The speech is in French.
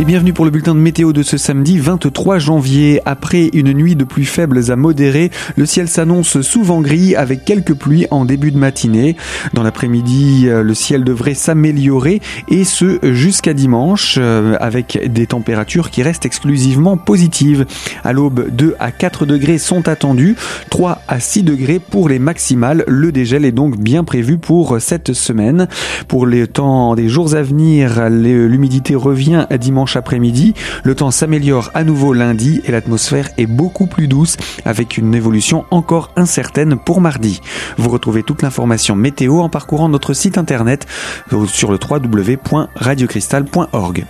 Et bienvenue pour le bulletin de météo de ce samedi 23 janvier. Après une nuit de pluie faibles à modérées, le ciel s'annonce souvent gris avec quelques pluies en début de matinée. Dans l'après-midi, euh, le ciel devrait s'améliorer et ce jusqu'à dimanche euh, avec des températures qui restent exclusivement positives. À l'aube, 2 à 4 degrés sont attendus, 3 à 6 degrés pour les maximales. Le dégel est donc bien prévu pour cette semaine. Pour les temps des jours à venir, l'humidité revient après-midi. Le temps s'améliore à nouveau lundi et l'atmosphère est beaucoup plus douce avec une évolution encore incertaine pour mardi. Vous retrouvez toute l'information météo en parcourant notre site internet sur le www.radiocristal.org.